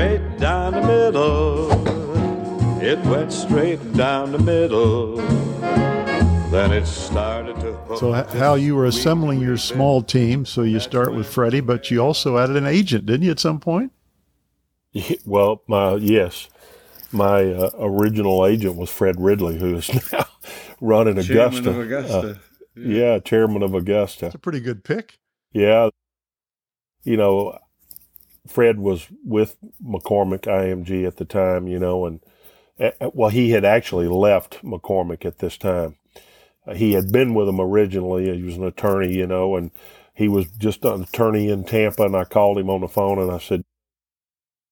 straight down the middle. It went straight down the middle. Then it started to. Hook so, Hal, you were assembling your small team. So you start with Freddie, but you also added an agent, didn't you, at some point? Well, yes. My uh, original agent was Fred Ridley, who is now running Augusta. Chairman of Augusta. Uh, yeah. yeah, chairman of Augusta. It's a pretty good pick. Yeah. You know, Fred was with McCormack IMG at the time, you know, and uh, well, he had actually left McCormack at this time. He had been with them originally. He was an attorney, you know, and he was just an attorney in Tampa. And I called him on the phone and I said,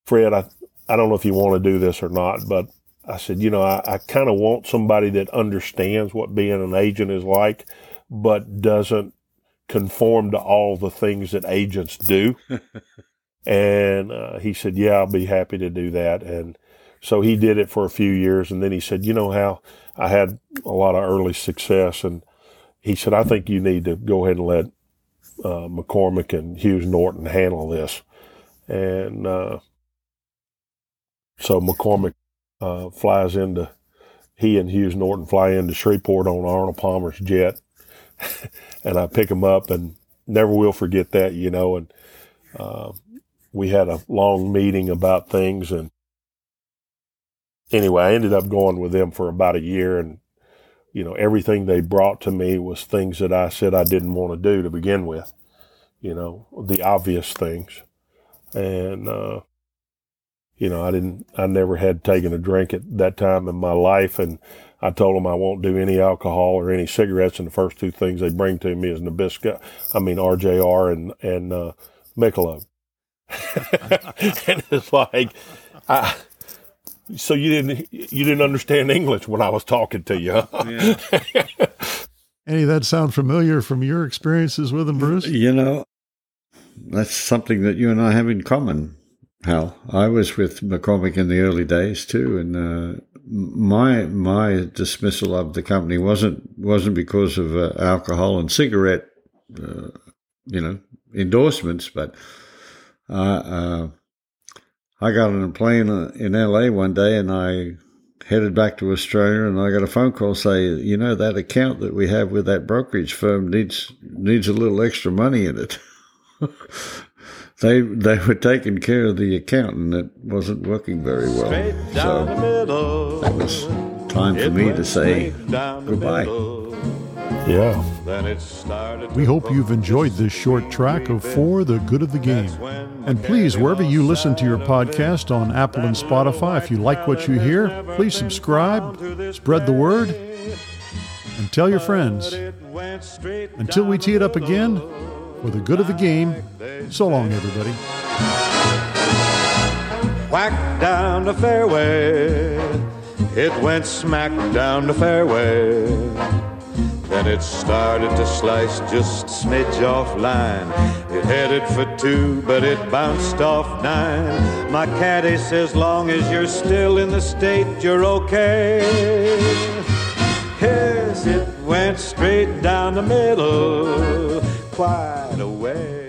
Fred, I, I don't know if you want to do this or not, but I said, you know, I, I kind of want somebody that understands what being an agent is like, but doesn't conform to all the things that agents do. and uh, he said, yeah, I'll be happy to do that. And so he did it for a few years. And then he said, you know how I had a lot of early success. And he said, I think you need to go ahead and let uh, McCormack and Hughes Norton handle this. And uh, so McCormack uh, flies into, he and Hughes Norton fly into Shreveport on Arnold Palmer's jet. and I pick him up and never will forget that, you know. And uh, we had a long meeting about things. And anyway, I ended up going with them for about a year. And, you know, everything they brought to me was things that I said I didn't want to do to begin with, you know, the obvious things. And, uh, you know, I didn't, I never had taken a drink at that time in my life. And I told them I won't do any alcohol or any cigarettes. And the first two things they bring to me is Nabisco, I mean, RJR and, and, uh, Michelob. and it's like, I, so you didn't, you didn't understand English when I was talking to you. Huh? Yeah. Any of that sound familiar from your experiences with them, Bruce? You know, that's something that you and I have in common. Hal. I was with McCormack in the early days too, and uh, my my dismissal of the company wasn't wasn't because of uh, alcohol and cigarette, uh, you know, endorsements, but uh, I got on a plane uh, in LA one day and I headed back to Australia and I got a phone call say, you know, that account that we have with that brokerage firm needs needs a little extra money in it. they they were taking care of the account and it wasn't working very well. So that was time for me to say goodbye. Yeah. We hope you've enjoyed this short track of For the Good of the Game. And please, wherever you listen to your podcast on Apple and Spotify, if you like what you hear, please subscribe, spread the word, and tell your friends. Until we tee it up again, for the good of the game, so long, everybody. Whack down the fairway, it went smack down the fairway. It started to slice just smidge off line. It headed for two, but it bounced off nine. My caddy says, long as you're still in the state, you're okay. Yes, it went straight down the middle, quite a way.